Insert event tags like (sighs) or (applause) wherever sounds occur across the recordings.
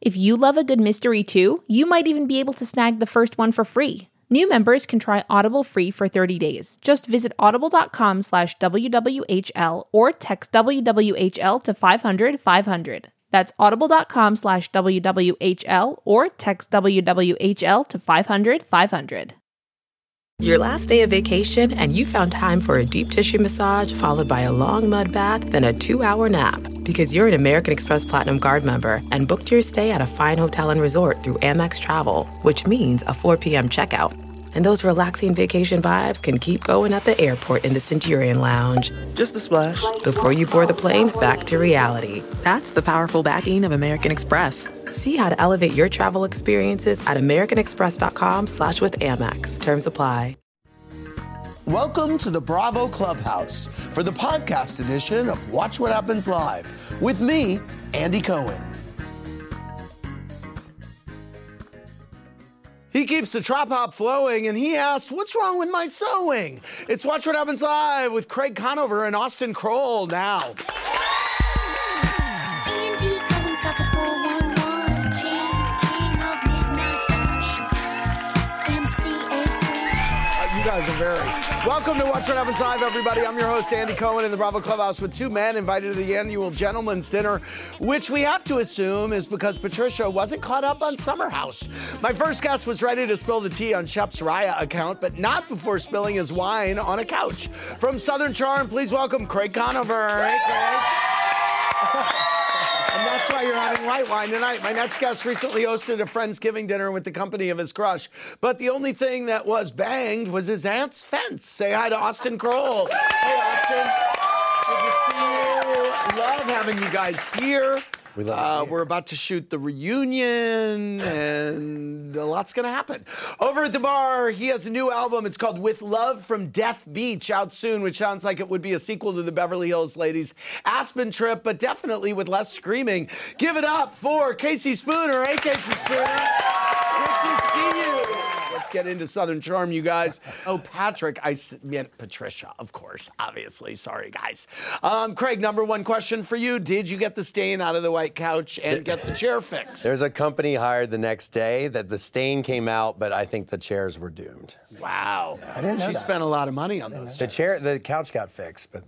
If you love a good mystery too, you might even be able to snag the first one for free. New members can try Audible free for 30 days. Just visit audible.com slash WWHL or text WWHL to 500 500. That's audible.com slash WWHL or text WWHL to 500 500. Your last day of vacation and you found time for a deep tissue massage followed by a long mud bath, then a two hour nap. Because you're an American Express Platinum Card member and booked your stay at a fine hotel and resort through Amex Travel, which means a 4 p.m. checkout. And those relaxing vacation vibes can keep going at the airport in the Centurion Lounge. Just a splash. Before you board the plane, back to reality. That's the powerful backing of American Express. See how to elevate your travel experiences at americanexpress.com slash with Amex. Terms apply. Welcome to the Bravo Clubhouse for the podcast edition of Watch What Happens Live with me, Andy Cohen. He keeps the trap hop flowing, and he asked, What's wrong with my sewing? It's Watch What Happens Live with Craig Conover and Austen Kroll now. Welcome to Watch What Happens Live, everybody. I'm your host, Andy Cohen, in the Bravo Clubhouse with two men invited to the annual Gentleman's Dinner, which we have to assume is because Patricia wasn't caught up on Summer House. My first guest was ready to spill the tea on Shep's Raya account, but not before spilling his wine on a couch. From Southern Charm, please welcome Craig Conover. Hey, Craig. (laughs) And that's why you're having white wine tonight. My next guest recently hosted a Friendsgiving dinner with the company of his crush. But the only thing that was banged was his aunt's fence. Say hi to Austen Kroll. Hey, Austen. Good to see you. Love having you guys here. We love uh, it here. We're about to shoot the reunion, (laughs) and a lot's going to happen. Over at the bar, he has a new album. It's called With Love from Death Beach, out soon, which sounds like it would be a sequel to the Beverly Hills Ladies Aspen Trip, but definitely with less screaming. Give it up for Casey Spooner. Hey, Casey Spooner. Good to see you. Let's get into Southern Charm, you guys. Oh, Patrick, I meant Patricia, of course, obviously. Sorry, guys. Um, Craig, number one question for you. Did you get the stain out of the white couch and get the chair fixed? There's a company hired the next day that the stain came out, but I think the chairs were doomed. Wow. I didn't know She that. spent a lot of money on those. The chair, the couch got fixed, but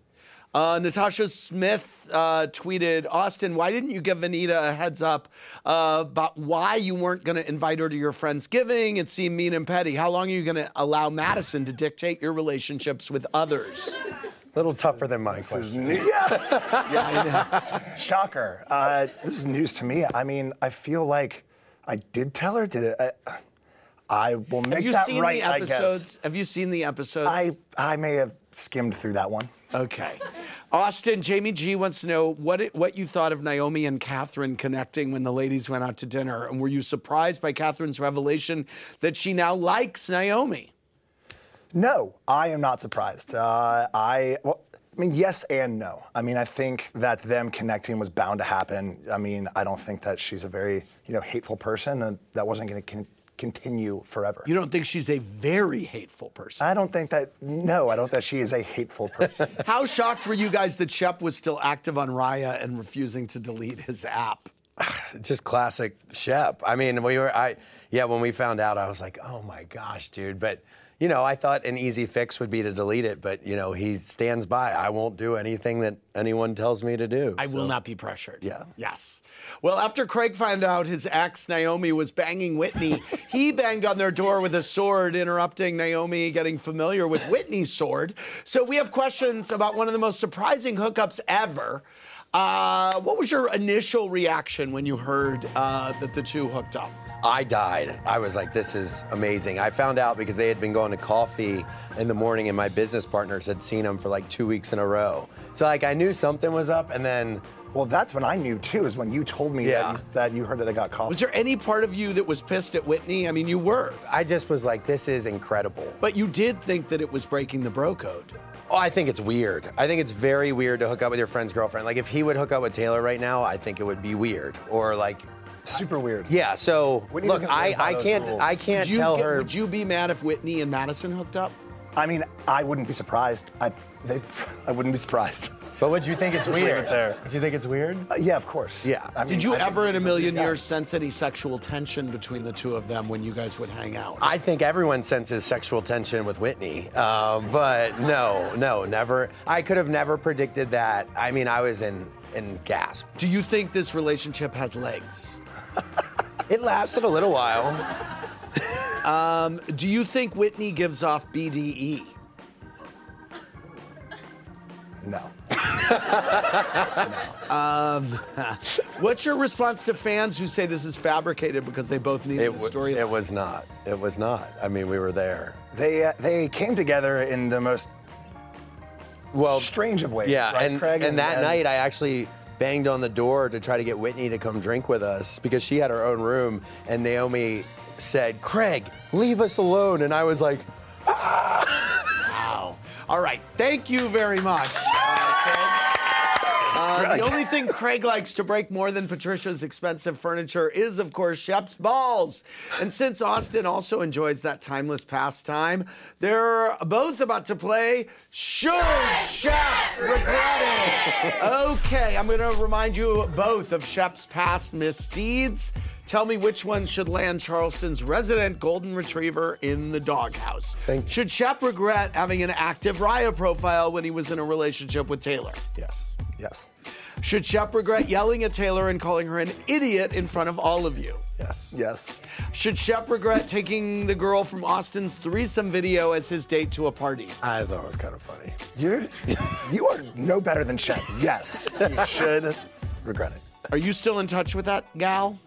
Uh, Natasha Smith uh, tweeted, Austen, why didn't you give Anita a heads up uh, about why you weren't going to invite her to your Friendsgiving? It seemed mean and petty. How long are you going to allow Madison to dictate your relationships with others? a little tougher than my question. Yeah. (laughs) Shocker. Uh, this is news to me. I mean, I feel like I did tell her. Did it? I, I will make Have you that seen right. the I episodes? guess. Have you seen the episodes? I I may have skimmed through that one. Okay. Austen, Jamie G wants to know what it, what you thought of Naomi and Catherine connecting when the ladies went out to dinner. And were you surprised by Catherine's revelation that she now likes Naomi? No, I am not surprised. Uh, I, well, I mean, yes and no. I mean, I think that them connecting was bound to happen. I mean, I don't think that she's a very, you know, hateful person, and that wasn't going to con- continue forever. You don't think she's a very hateful person? I don't think that. No, I don't think she is a hateful person. (laughs) How shocked were you guys that Shep was still active on Raya and refusing to delete his app? (sighs) Just classic Shep. I mean, we were, I, yeah, when we found out, I was like, oh my gosh, dude. But, you know, I thought an easy fix would be to delete it, but, you know, he stands by. I won't do anything that anyone tells me to do. I will not be pressured. Yeah. Yes. Well, after Craig found out his ex Naomi was banging Whitney, (laughs) he banged on their door with a sword, interrupting Naomi getting familiar with Whitney's sword. So we have questions about one of the most surprising hookups ever. Uh, what was your initial reaction when you heard uh, that the two hooked up? I died. I was like, this is amazing. I found out because they had been going to coffee in the morning, and my business partners had seen them for like two weeks in a row. So like I knew something was up, and then Well, that's when I knew too. Is when you told me Yeah. that, you, that you heard that they got caught. Was there any part of you that was pissed at Whitney? I mean, you were, I just was like, this is incredible. but you did think that it was breaking the bro code. Oh, I think it's weird. I think it's very weird to hook up with your friend's girlfriend. Like if he would hook up with Taylor right now, I think it would be weird. Or like, super weird? yeah. So Whitney look, doesn't I, live by I those can't rules. I can't Would you tell get- her. Would you be mad if Whitney and Madison hooked up? I mean, I wouldn't be surprised. I, they, I wouldn't be surprised. But would you think it's Just leave weird? it there. Do you think it's weird? Uh, yeah, of course. Yeah. I Did mean, you I think ever in a it's million yeah. years sense any sexual tension between the two of them when you guys would hang out? I think everyone senses sexual tension with Whitney, um, but no, no, never. I could have never predicted that. I mean, I was in in gasp. Do you think this relationship has legs? (laughs) It lasted a little while. Do you think Whitney gives off BDE? No. (laughs) (laughs) What's your response to fans who say this is fabricated because they both needed It, a wa- story? it was not. It was not. I mean, we were there. They uh, they came together in the most Well, strange of ways. Yeah, right, and, Craig? and that night I actually banged on the door to try to get Whitney to come drink with us because she had her own room, and Naomi said, "Craig, leave us alone," and I was like, (laughs) ah! Wow. All right. Thank you very much. Uh, the only thing Craig likes to break more than Patricia's expensive furniture is, of course, Shep's balls. And since Austen also enjoys that timeless pastime, they're both about to play Should Shep Regret It? Okay, I'm going to remind you both of Shep's past misdeeds. Tell me which one should land Charleston's resident golden retriever in the doghouse. Thank you. Should Shep regret having an active Raya profile when he was in a relationship with Taylor? "Yes." Yes. Should Shep regret yelling at Taylor and calling her an idiot in front of all of you? Yes. Yes. Should Shep regret taking the girl from Austen's threesome video as his date to a party? I thought it was kind of funny. You're you are no better than Shep. Yes. (laughs) You should regret it. Are you still in touch with that gal?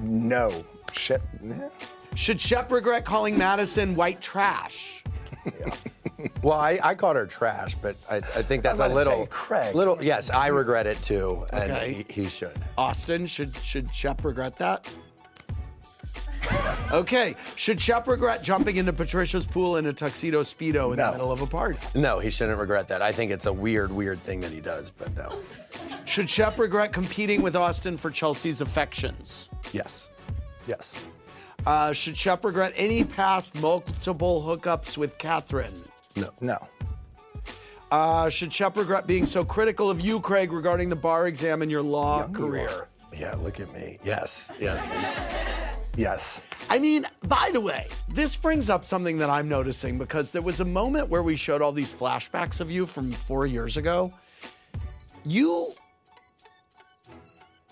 No. Shep. yeah. Should Shep regret calling Madison white trash? (laughs) (laughs) Well, I, I called her trash, but I, I think that's a was about to little, say, Craig. little. Yes, I regret it too, and Okay. he, he should. Austen, should should Shep regret that? Okay, should Shep regret jumping into Patricia's pool in a tuxedo speedo in the middle of a party? No, he shouldn't regret that. I think it's a weird, weird thing that he does, but no. Should Shep regret competing with Austen for Chelsea's affections? Yes. Yes. Uh, should Shep regret any past multiple hookups with Catherine? No. No. Uh, should Shep regret being so critical of you, Craig, regarding the bar exam in your law you career? Yeah, look at me. Yes. Yes. (laughs) Yes. I mean, by the way, this brings up something that I'm noticing because there was a moment where we showed all these flashbacks of you from four years ago. You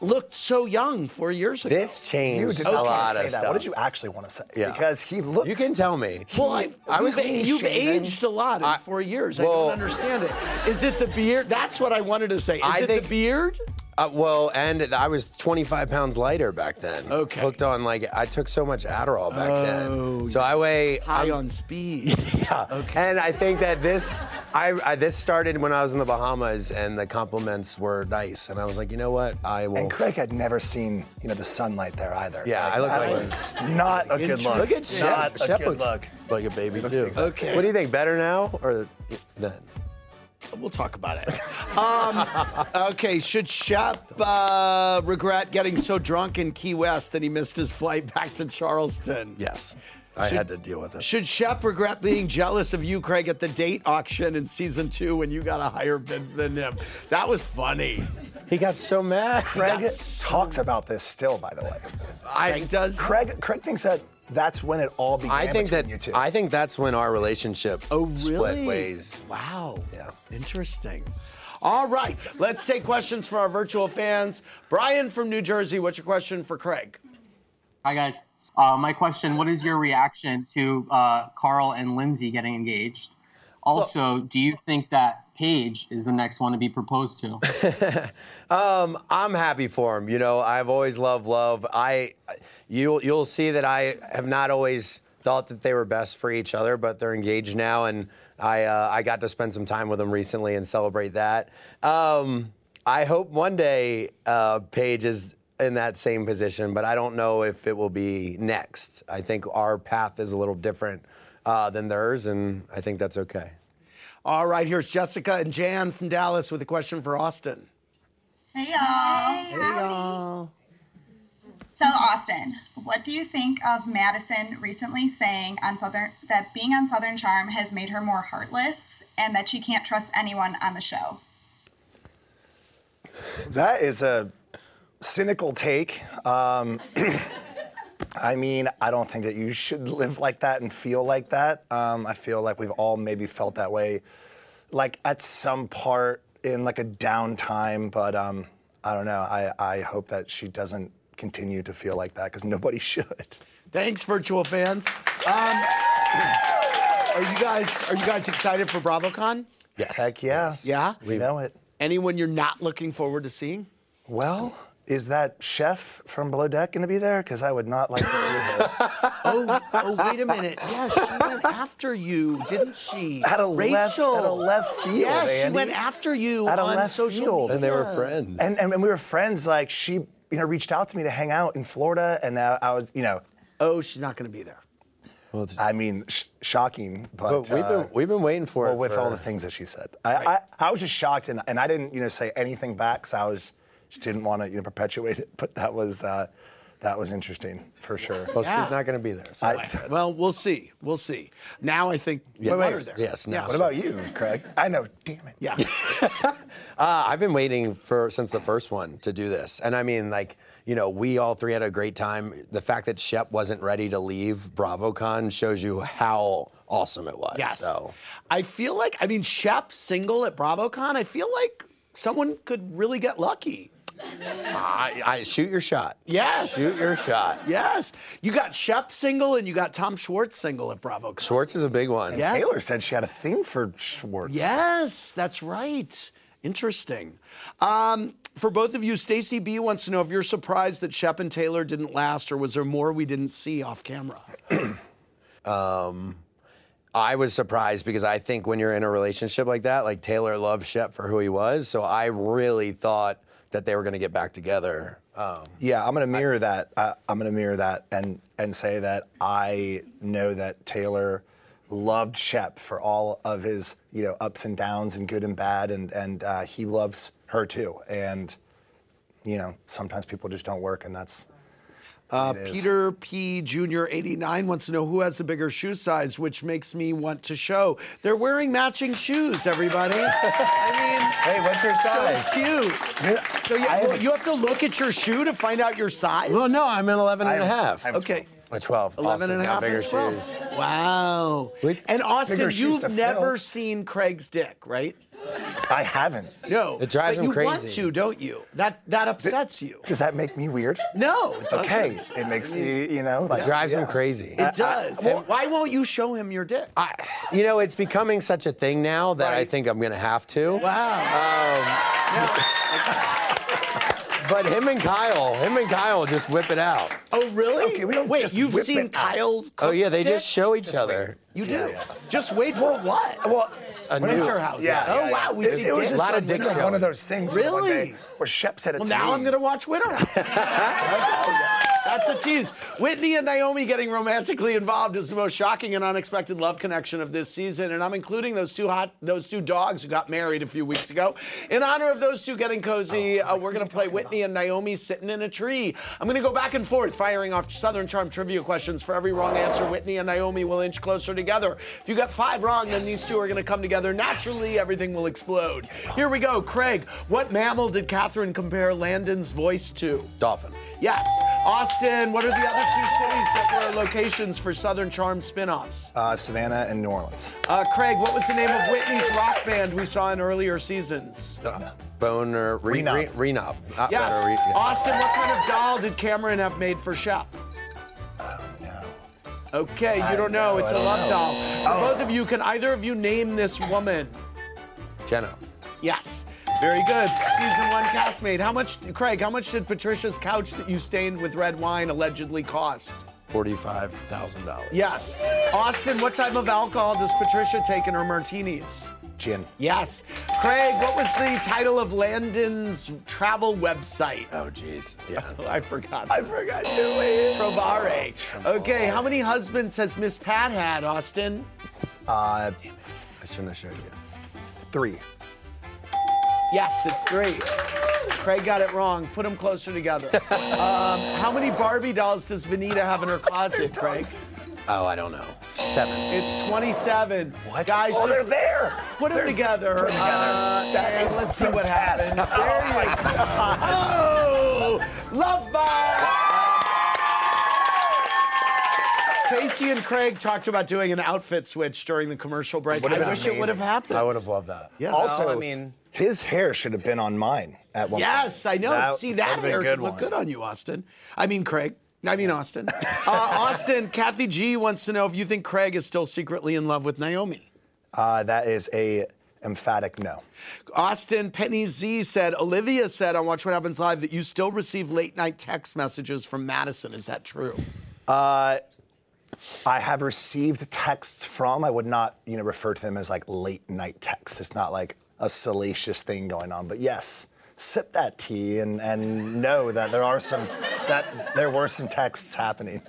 looked so young four years ago. This changed You did a not lot say of that. stuff. What did you actually want to say? Yeah. Because he looked. You can tell me. Well, I, I was you've, clean you've aged a lot in I- four years. I don't understand it. Is it the beard? That's what I wanted to say. Is I it think- the beard? Uh, well, and I was 25 pounds lighter back then. Okay. Hooked on like I took so much Adderall back Oh, then. So I weigh High I'm- on speed. (laughs) Yeah. Okay. And I think that this, I, I this started when I was in the Bahamas, and the compliments were nice, and I was like, you know what, I will. And Craig had never seen, you know, the sunlight there either. Yeah, I look that like- was not a good look. Look at not Shep. a Shep looks look. like a baby too. the exact Okay. What do you think? Better now or then? We'll talk about it. Um, okay, should Shep uh, regret getting so drunk in Key West that he missed his flight back to Charleston? Yes. I Should- had to deal with it. Should Shep regret being jealous of you, Craig, at the date auction in season two when you got a higher bid than him? That was funny. He got so mad. Craig That's- talks about this still, by the way. Craig does. Craig, Craig thinks that that's when it all began I think that you two. I think that's when our relationship Oh, really? split ways. Wow. Yeah. Interesting. All right, let's take questions for our virtual fans. Brian from New Jersey, what's your question for Craig? Hi guys. Uh, my question: What is your reaction to uh, Carl and Lindsay getting engaged? Also, do you think that Paige is the next one to be proposed to. (laughs) Um, I'm happy for him. You know, I've always loved love. I, you'll you'll see that I have not always thought that they were best for each other, but they're engaged now, and I uh, I got to spend some time with them recently and celebrate that. Um, I hope one day uh, Paige is in that same position, but I don't know if it will be next. I think our path is a little different uh, than theirs, and I think that's okay. All right, here's Jessica and Jan from Dallas with a question for Austen. Hey y'all. Hey y'all. So Austen, what do you think of Madison recently saying on Southern that being on Southern Charm has made her more heartless and that she can't trust anyone on the show? That is a cynical take. Um, (clears throat) I mean, I don't think that you should (laughs) live like that and feel like that. Um, I feel like we've all maybe felt that way, like at some part in like a downtime. But um, I don't know. I, I hope that she doesn't continue to feel like that because nobody (laughs) should. Thanks, virtual fans. Um, are you guys are you guys excited for BravoCon? Yes. Heck yeah. Yeah. We know it. Anyone you're not looking forward to seeing? Well, is that chef from Below Deck going to be there? Because I would not like to see her. (laughs) Oh, oh, wait a minute. Yeah, she went after you, didn't she? At a Rachel. left, at a left field. Yeah, she Andy. went after you At a on left social field. media. And they were friends. and, and and we were friends. Like she, you know, reached out to me to hang out in Florida, and now I was, you know, Oh, she's not going to be there. Well, I mean, sh- shocking, but, But we've uh, been we've been waiting for well, it with for- all the things that she said. I, I, I was just shocked, and, and I didn't, you know, say anything back. So I was just didn't want to, you know, perpetuate it. But that was uh, that was interesting for sure. Well, Yeah. she's not going to be there. So. I- Well, we'll see. We'll see. Now I think you Wait, want wait. there. Yes, now. Yeah. what about you, Craig? I know. Damn it. Yeah. (laughs) Uh, I've been waiting for since the first one to do this, and I mean, like, you know, we all three had a great time. The fact that Shep wasn't ready to leave BravoCon shows you how awesome it was. Yes. So, I feel like, I mean, Shep single at BravoCon, I feel like someone could really get lucky. I, I shoot your shot. Yes. Shoot your shot. Yes. You got Shep single and you got Tom Schwartz single at BravoCon. Schwartz is a big one. Yes. Taylor said she had a theme for Schwartz. Yes, that's right. Interesting. Um, for both of you, Stacey B wants to know if you're surprised that Shep and Taylor didn't last, or was there more we didn't see off camera? (clears throat) um, I was surprised because I think when you're in a relationship like that, like Taylor loved Shep for who he was, so I really thought that they were going to get back together. Um, Yeah, I'm gonna mirror that. Uh, I'm gonna mirror that and and say that I know that Taylor loved Shep for all of his you know ups and downs and good and bad, and and uh, he loves her too. And you know sometimes people just don't work, and that's. Uh. Peter P. Jr. 89 wants to know who has the bigger shoe size, which makes me want to show. They're wearing matching shoes, everybody. (laughs) I mean, Hey, what's your size? so cute. So you, well, haven't- you have to look at your shoe to find out your size? well, no, I'm in 11 and a I'm- half. I'm- Okay. A 12. 11 Austen's and a half bigger and 12. shoes. Wow. And Austen, you've never fill. seen Craig's dick, right? I haven't. No. It drives but him you want crazy. to, don't you? That that upsets you. Does that make me weird? No. It. Okay, it makes me you know like Drives him crazy. It does. Well, why won't you show him your dick? I, you know, it's becoming such a thing now that I think I'm going to have to. wow. Um, but him and Kyle, him and Kyle just whip it out. oh, really? Okay, we don't Wait, just you've whip seen it out. Kyle's Oh yeah, they cook's just show each other. You do. Yeah. Just wait for what? Well, A When it's nude. your house. yeah. Oh wow, we it, see it was just Lot of dick shows. One of those things. Really? Where Shep said it Well, to now me. I'm gonna watch Winter. (laughs) (laughs) That's a tease. Whitney and Naomi getting romantically involved is the most shocking and unexpected love connection of this season, and I'm including those two hot, those two dogs who got married a few weeks ago. In honor of those two getting cozy, uh, we're gonna play Whitney and Naomi sitting in a tree. I'm gonna go back and forth, firing off Southern Charm trivia questions. For every wrong answer, Whitney and Naomi will inch closer together. If you got five wrong, then these two are gonna come together. Naturally, everything will explode. Here we go, Craig. What mammal did Catherine compare Landon's voice to? Dolphin. Yes. Austen, what are the other two cities that were locations for Southern Charm spin-offs? uh, Savannah and New Orleans. Uh, Craig, what was the name of Whitney's rock band we saw in earlier seasons? Bone or re, Renob. re, Renob. Not Yes. bone re- yeah. Austen, what kind of doll did Cameron have made for Shep? No. Okay, you I don't know. know, It's I a don't love know. doll. For Oh. both of you, can either of you name this woman? Jenna. Yes. Very good. Season one castmate. How much, Craig, how much did Patricia's couch that you stained with red wine allegedly cost? $45,000. Yes. Austen, what type of alcohol does Patricia take in her martinis? Gin. Yes. Craig, what was the title of Landon's travel website? Oh, jeez. Yeah. (laughs) I forgot. I forgot. Trovare. Okay, how many husbands has Miss Pat had, Austen? Uh, I shouldn't have showed you. three. Yes, it's three. Craig got it wrong. Put them closer together. (laughs) um, how many Barbie dolls does Venita have in her closet, Craig? Oh, I don't know. Seven. It's 27. What? Guys, oh, they're there. put them together. Put 'em together. Uh, That and let's see what happens. fantastic. There you (laughs) go. Oh, love bar. Casey and Craig talked about doing an outfit switch during the commercial break. I been wish it would have happened. I would have loved that. Yeah. Also, I mean- his hair should have been on mine at one Yes, point. I know. That See, that would've hair could look one. good on you, Austen. I mean, Craig. I mean, Austen. (laughs) Uh, Austen, Kathy G wants to know if you think Craig is still secretly in love with Naomi. Uh, that is a emphatic no. Austen Penny Z said, Olivia said on Watch What Happens Live that you still receive late night text messages from Madison. Is that true? Uh, I have received texts from. I would not, you know, refer to them as like late night texts. It's not like a salacious thing going on. But yes, sip that tea and and know that there are some that there were some texts happening.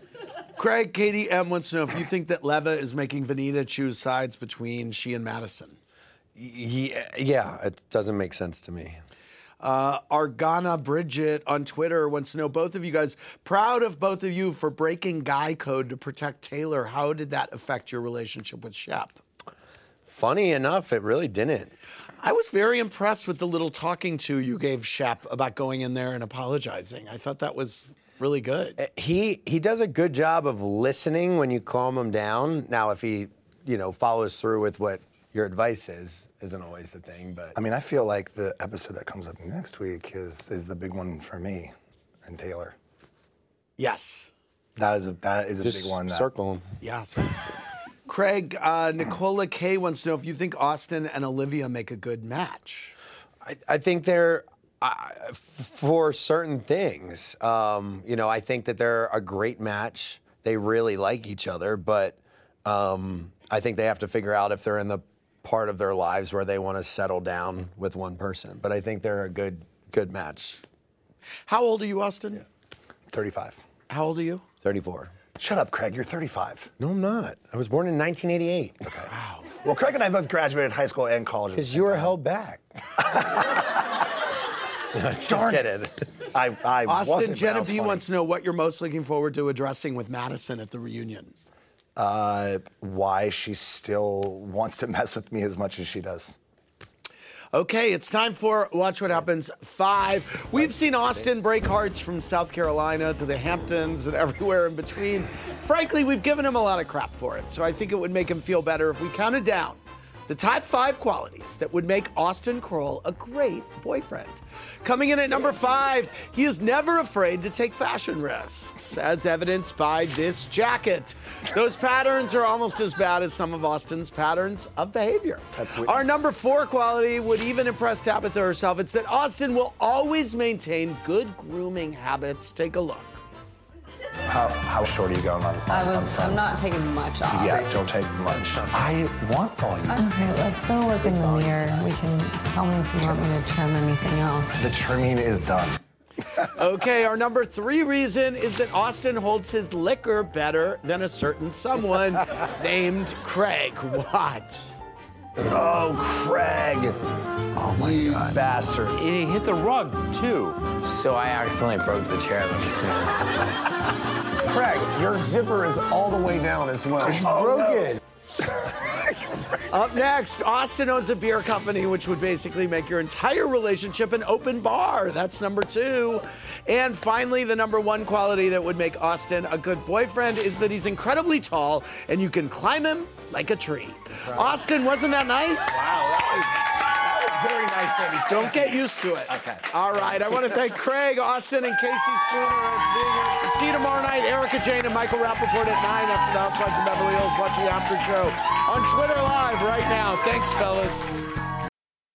Craig, Katie M wants to know if you think that Leva is making Venita choose sides between she and Madison. Yeah, yeah, it doesn't make sense to me. Uh, Argana Bridget on Twitter wants to know both of you guys, proud of both of you for breaking guy code to protect Taylor. How did that affect your relationship with Shep? Funny enough, it really didn't. I was very impressed with the little talking to you gave Shep about going in there and apologizing. I thought that was really good. He he does a good job of listening when you calm him down. Now, if he you know follows through with what your advice is, isn't always the thing. But I mean, I feel like the episode that comes up next week is is the big one for me and Taylor. Yes. That is a that is a just big one. That, circle him. Yes. (laughs) Craig, uh, Nicola K wants to know if you think Austen and Olivia make a good match. I, I think they're uh, f- for certain things. Um, you know, I think that they're a great match. They really like each other, but um, I think they have to figure out if they're in the part of their lives where they want to settle down with one person. But I think they're a good good match. How old are you, Austen? 35. How old are you? 34. Shut up, Craig. You're 35. No, I'm not. I was born in 1988. Okay. Wow. Well, Craig and I both graduated high school and college. Because you were time. held back. (laughs) No, just Darn it. I, I Austen, wasn't, but that Jenna was wants to know what you're most looking forward to addressing with Madison at the reunion. Uh, why she still wants to (laughs) mess with me as much as she does. Okay, it's time for Watch What Happens 5. We've seen Austen break hearts from South Carolina to the Hamptons and (laughs) everywhere in between. Frankly, we've given him a lot of crap for it, so I think it would make him feel better if we counted down the top five qualities that would make Austen Kroll a great boyfriend. Coming in at number five, he is never afraid to take fashion risks, as evidenced by this jacket. Those patterns are almost as bad as some of Austen's patterns of behavior. That's what- Our number four quality would even impress Tabatha herself. It's that Austen will always maintain good grooming habits. Take a look. How, how short are you going on? I was. On I'm not taking much off. Yeah, don't take much. I want volume. Okay, let's go look in the mirror. We can tell me if you want me to trim anything else. The trimming is done. (laughs) Okay, our number three reason is that Austen holds his liquor better than a certain someone (laughs) named Craig. What? Oh, Craig. Oh my you bastard. And he hit the rug too. So I accidentally broke the chair. That Craig, your zipper is all the way down as well. It's broken. (laughs) Up next, Austen owns a beer company, which would basically make your entire relationship an open bar. That's number two. And finally, the number one quality that would make Austen a good boyfriend is that he's incredibly tall and you can climb him like a tree. Austen, wasn't that nice? Wow, that was very nice, Andy. Don't get used to it. Okay. All right. I want to thank Craig, Austen, and Casey Spooner for being here. See you tomorrow night. Erika Jayne and Michael Rappaport at 9 after the Housewives of Beverly Hills. Watch the after show on Twitter Live right now. Thanks, fellas.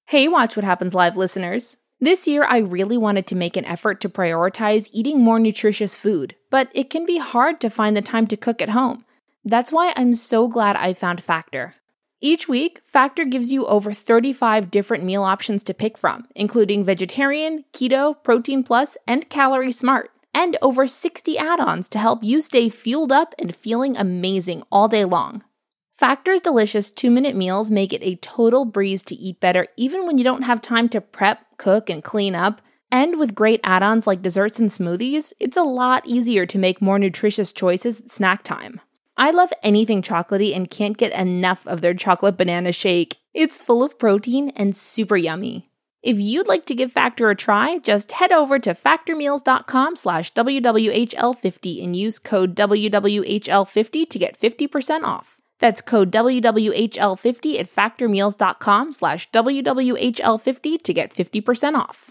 Hey, Watch What Happens Live listeners. This year, I really wanted to make an effort to prioritize eating more nutritious food, but it can be hard to find the time to cook at home. That's why I'm so glad I found Factor. Each week, Factor gives you over 35 different meal options to pick from, including vegetarian, keto, protein plus, and calorie smart, and over 60 add ons to help you stay fueled up and feeling amazing all day long. Factor's delicious two minute meals make it a total breeze to eat better even when you don't have time to prep, cook, and clean up. And with great add ons like desserts and smoothies, it's a lot easier to make more nutritious choices at snack time. I love anything chocolatey and can't get enough of their chocolate banana shake. It's full of protein and super yummy. If you'd like to give Factor a try, just head over to factormeals.com slash WWHL50 and use code WWHL50 to get 50% off. That's code WWHL50 at factormeals.com slash WWHL50 to get 50% off.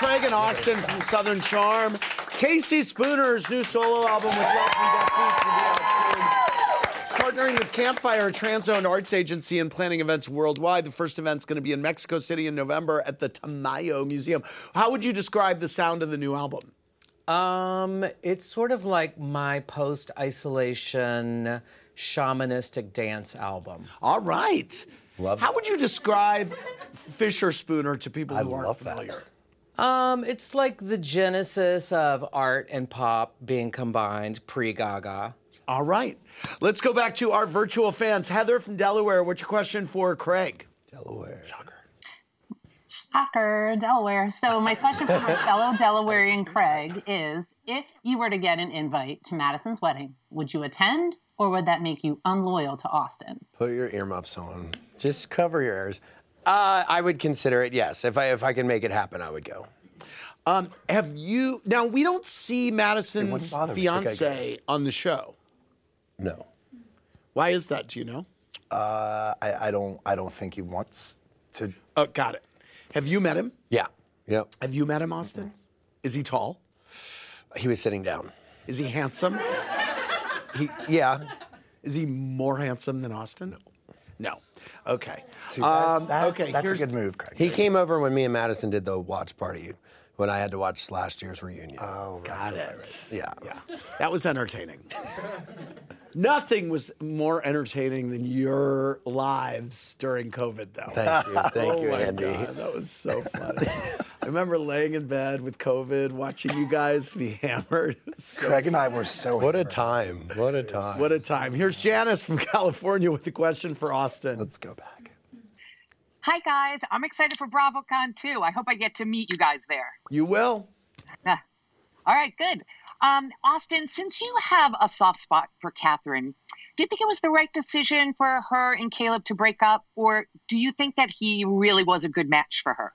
Craig and Austen from Southern Charm. Casey Spooner's new solo album with Welcome Back Beats will be out soon. It's partnering with Campfire, a trans-owned arts agency, and planning events worldwide. The first event's going to be in Mexico City in November at the Tamayo Museum. How would you describe the sound of the new album? Um, it's sort of like my post-isolation shamanistic dance album. All right. Love How would you describe Fischerspooner to people who aren't familiar? Um, it's like the genesis of art and pop being combined pre-Gaga. All right. Let's go back to our virtual fans. Heather from Delaware, what's your question for Craig? Delaware. Shocker, Shocker, Delaware. So my question for my fellow Delawarean Craig is: If you were to get an invite to Madison's wedding, would you attend, or would that make you unloyal to Austen? Put your earmuffs on. Just cover your ears. Uh, I would consider it. Yes, if I if I can make it happen, I would go. Um, have you now? We don't see Madison's bother me. fiance on the show. No. Why is that? Do you know? Uh, I, I don't. I don't think he wants to. Oh, got it. Have you met him? Yeah. Yep. Have you met him, Austen? Is he tall? He was sitting down. Is he handsome? He, yeah. Is he more handsome than Austen? No. Okay. See, that- Um, that- okay. That's a good move, Craig. He came over when me and Madison did the watch party when I had to watch last year's reunion. Oh, Got it. yeah. Yeah. That was entertaining. (laughs) Nothing was more entertaining than your lives during COVID, though. Thank you. Thank (laughs) oh you, my Andy. God, that was so funny. I remember laying in bed with COVID, watching you guys be (laughs) hammered. So Craig and I were so. What a time. What a time. What a time. Here's Janice from (laughs) California with a question for Austen. Let's go back. Hi guys, I'm excited for BravoCon too. I hope I get to meet you guys there. You will. All right, good. Um, Austen, since you have a soft spot for Catherine, do you think it was the right decision for her and Caleb to break up, or do you think that he really was a good match for her?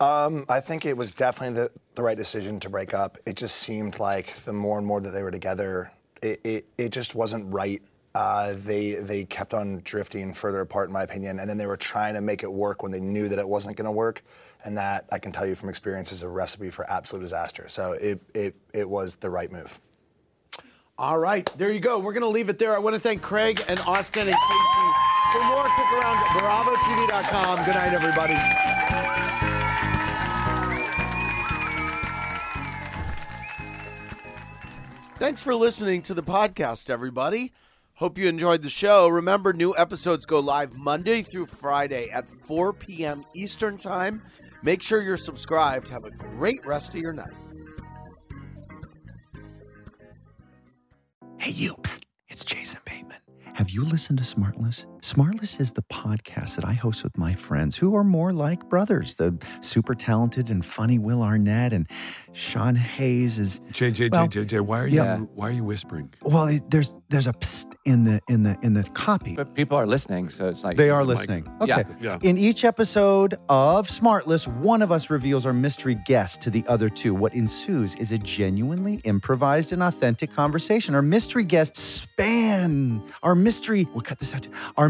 Um, I think it was definitely the, the right decision to break up. It just seemed like the more and more that they were together, it, it, it just wasn't right. Uh, they they kept on drifting further apart, in my opinion, and then they were trying to make it work when they knew that it wasn't going to work, and that I can tell you from experience is a recipe for absolute disaster. So it it, it was the right move. All right, there you go. We're going to leave it there. I want to thank Craig and Austen and Casey. For more, click around BravoTV.com. Good night, everybody. Thanks for listening to the podcast, everybody. Hope you enjoyed the show. Remember, new episodes go live Monday through Friday at 4 p.m. Eastern Time. Make sure you're subscribed. Have a great rest of your night. Hey, you. It's Jason Bateman. Have you listened to Smartless? Smartless is the podcast that I host with my friends who are more like brothers. The super talented and funny Will Arnett and Sean Hayes is JJ, well, JJ, why are you yeah. why are you whispering? Well, it, there's there's a psst in the in the in the copy. But people are listening, so it's like They are listening. Okay. Yeah. In each episode of Smartless, one of us reveals our mystery guest to the other two. What ensues is a genuinely improvised and authentic conversation. Our mystery guests span our mystery. We'll cut this out. Our